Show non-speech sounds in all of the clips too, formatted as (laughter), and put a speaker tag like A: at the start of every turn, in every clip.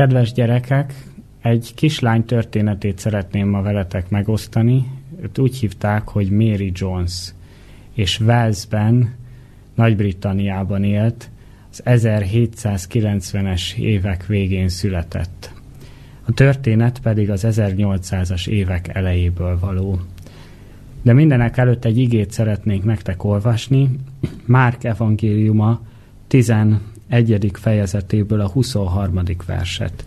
A: Kedves gyerekek, egy kislány történetét szeretném ma veletek megosztani. Őt úgy hívták, hogy Mary Jones, és Walesben, Nagy-Britanniában élt, az 1790-es évek végén született. A történet pedig az 1800-as évek elejéből való. De mindenek előtt egy igét szeretnénk nektek olvasni, Márk evangéliuma 11. fejezetéből a 23. verset.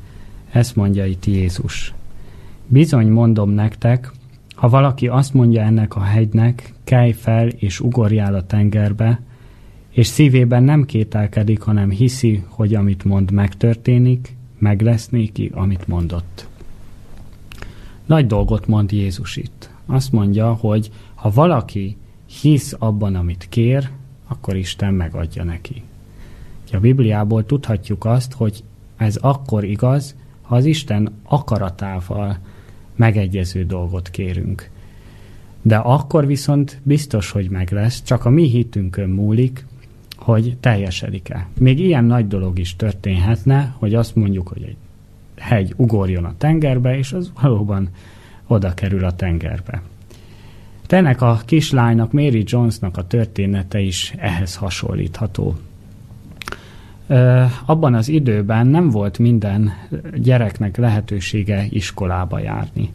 A: Ezt mondja itt Jézus. Bizony mondom nektek, ha valaki azt mondja ennek a hegynek, kelj fel és ugorjál a tengerbe, és szívében nem kételkedik, hanem hiszi, hogy amit mond megtörténik, meg lesz néki, amit mondott. Nagy dolgot mond Jézus itt. Azt mondja, hogy ha valaki hisz abban, amit kér, akkor Isten megadja neki. A Bibliából tudhatjuk azt, hogy ez akkor igaz, ha az Isten akaratával megegyező dolgot kérünk. De akkor viszont biztos, hogy meg lesz, csak a mi hitünkön múlik, hogy teljesedik-e. Még ilyen nagy dolog is történhetne, hogy azt mondjuk, hogy egy hegy ugorjon a tengerbe, és az valóban oda kerül a tengerbe. Ennek a kislánynak, Mary Jonesnak a története is ehhez hasonlítható. Abban az időben nem volt minden gyereknek lehetősége iskolába járni.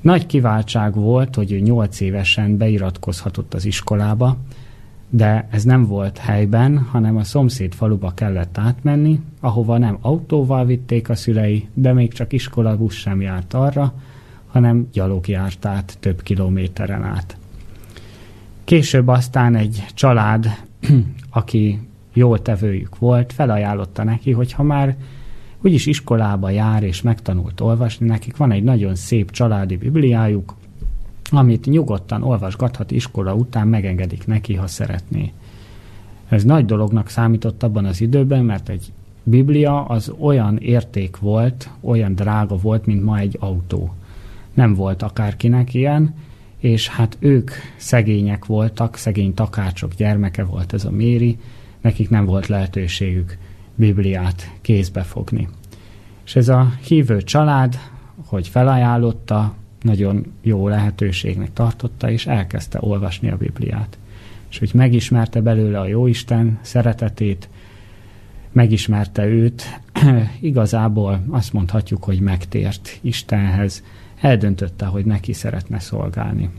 A: Nagy kiváltság volt, hogy ő nyolc évesen beiratkozhatott az iskolába, de ez nem volt helyben, hanem a szomszéd faluba kellett átmenni, ahova nem autóval vitték a szülei, de még csak iskolabusz sem járt arra, hanem gyalog járt át több kilométeren át. Később aztán egy család, (clears throat) aki jól tevőjük volt, felajánlotta neki, hogy ha már úgyis iskolába jár és megtanult olvasni, nekik van egy nagyon szép családi bibliájuk, amit nyugodtan olvasgathat iskola után, megengedik neki, ha szeretné. Ez nagy dolognak számított abban az időben, mert egy Biblia az olyan érték volt, olyan drága volt, mint ma egy autó. Nem volt akárkinek ilyen, és hát ők szegények voltak, szegény takácsok gyermeke volt ez a Méri, nekik nem volt lehetőségük Bibliát kézbe fogni. És ez a hívő család, hogy felajánlotta, nagyon jó lehetőségnek tartotta, és elkezdte olvasni a Bibliát. És hogy megismerte belőle a Jóisten szeretetét, megismerte őt, (clears throat) igazából azt mondhatjuk, hogy megtért Istenhez, eldöntötte, hogy neki szeretne szolgálni.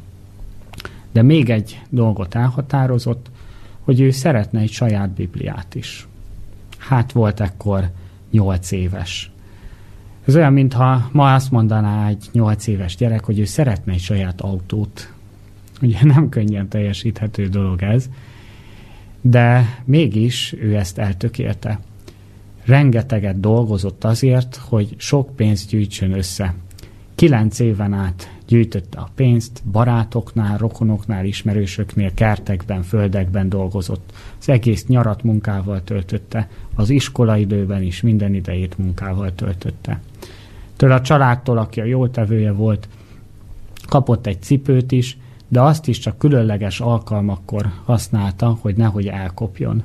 A: De még egy dolgot elhatározott, hogy ő szeretne egy saját Bibliát is. Hát volt ekkor nyolc éves. Ez olyan, mintha ma azt mondaná egy nyolc éves gyerek, hogy ő szeretne egy saját autót. Ugye nem könnyen teljesíthető dolog ez, de mégis ő ezt eltökélte. Rengeteget dolgozott azért, hogy sok pénzt gyűjtsön össze. Kilenc éven át gyűjtötte a pénzt, barátoknál, rokonoknál, ismerősöknél, kertekben, földekben dolgozott. Az egész nyarat munkával töltötte, az iskolaidőben is minden idejét munkával töltötte. Től a családtól, aki a jótevője volt, kapott egy cipőt is, de azt is csak különleges alkalmakkor használta, hogy nehogy elkopjon.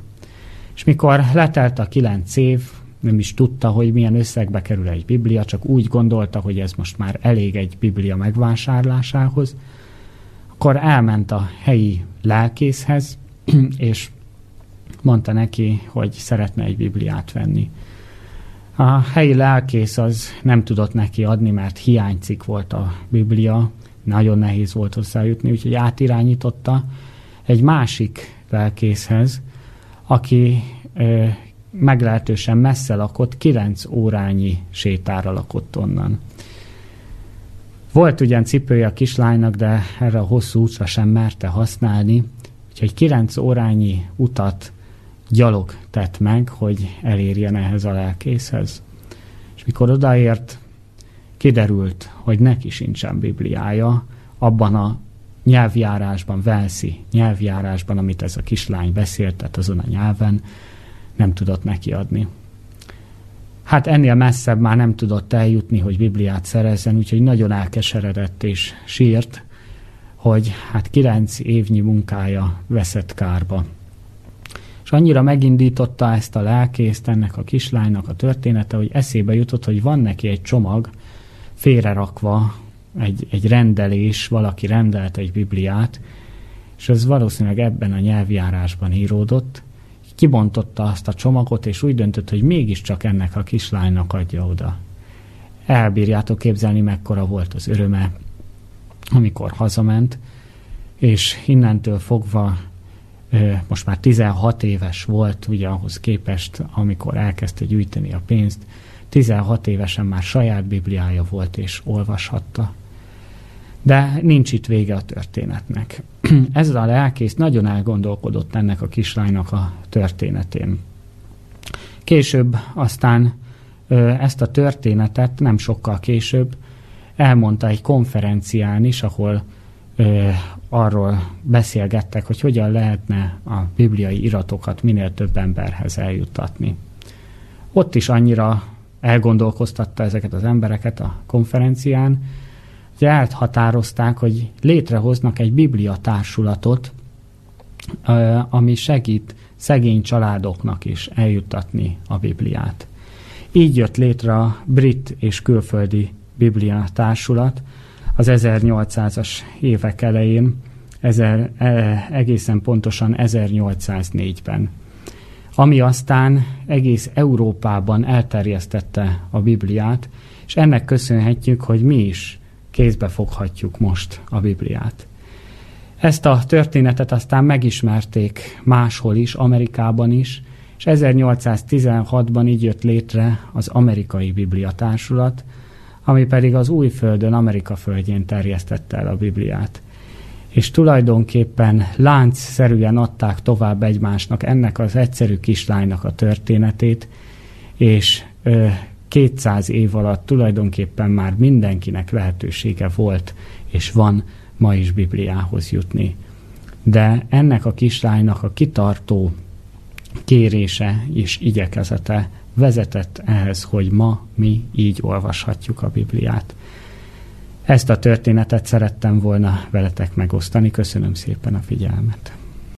A: És mikor letelt a kilenc év, nem is tudta, hogy milyen összegbe kerül egy biblia, csak úgy gondolta, hogy ez most már elég egy biblia megvásárlásához, akkor elment a helyi lelkészhez, (clears throat) és mondta neki, hogy szeretne egy bibliát venni. A helyi lelkész az nem tudott neki adni, mert hiánycik volt a biblia, nagyon nehéz volt hozzájutni, úgyhogy átirányította egy másik lelkészhez, aki meglehetősen messze lakott, 9 órányi sétára lakott onnan. Volt ugyan cipője a kislánynak, de erre a hosszú útra sem merte használni, úgyhogy 9 órányi utat gyalog tett meg, hogy elérjen ehhez a lelkészhez. És mikor odaért, kiderült, hogy neki sincsen Bibliája, abban a nyelvjárásban, Velszi nyelvjárásban, amit ez a kislány beszélt, tehát azon a nyelven, nem tudott neki adni. Hát ennél messzebb már nem tudott eljutni, hogy Bibliát szerezzen, úgyhogy nagyon elkeseredett és sírt, hogy hát kilenc évnyi munkája veszett kárba. És annyira megindította ezt a lelkészt ennek a kislánynak a története, hogy eszébe jutott, hogy van neki egy csomag félrerakva, egy, egy rendelés, valaki rendelt egy Bibliát, és ez valószínűleg ebben a nyelvjárásban íródott, kibontotta azt a csomagot, és úgy döntött, hogy mégiscsak ennek a kislánynak adja oda. Elbírjátok képzelni, mekkora volt az öröme, amikor hazament, és innentől fogva most már 16 éves volt, ugye ahhoz képest, amikor elkezdte gyűjteni a pénzt, 16 évesen már saját Bibliája volt és olvashatta. De nincs itt vége a történetnek. (clears throat) Ez a lelkész nagyon elgondolkodott ennek a kislánynak a történetén. Később aztán ezt a történetet nem sokkal később elmondta egy konferencián is, ahol arról beszélgettek, hogy hogyan lehetne a bibliai iratokat minél több emberhez eljutatni. Ott is annyira elgondolkoztatta ezeket az embereket a konferencián, hogy elhatározták, hogy létrehoznak egy biblia társulatot, ami segít szegény családoknak is eljuttatni a Bibliát. Így jött létre a brit és külföldi Biblia társulat az 1800-as évek elején, ezer, e, egészen pontosan 1804-ben, ami aztán egész Európában elterjesztette a Bibliát, és ennek köszönhetjük, hogy mi is kézbe foghatjuk most a Bibliát. Ezt a történetet aztán megismerték máshol is, Amerikában is, és 1816-ban így jött létre az Amerikai Biblia Társulat, ami pedig az új földön, Amerika földjén terjesztette el a Bibliát. És tulajdonképpen láncszerűen adták tovább egymásnak ennek az egyszerű kislánynak a történetét, és ö, 200 év alatt tulajdonképpen már mindenkinek lehetősége volt, és van ma is Bibliához jutni. De ennek a kislánynak a kitartó kérése és igyekezete vezetett ehhez, hogy ma mi így olvashatjuk a Bibliát. Ezt a történetet szerettem volna veletek megosztani. Köszönöm szépen a figyelmet.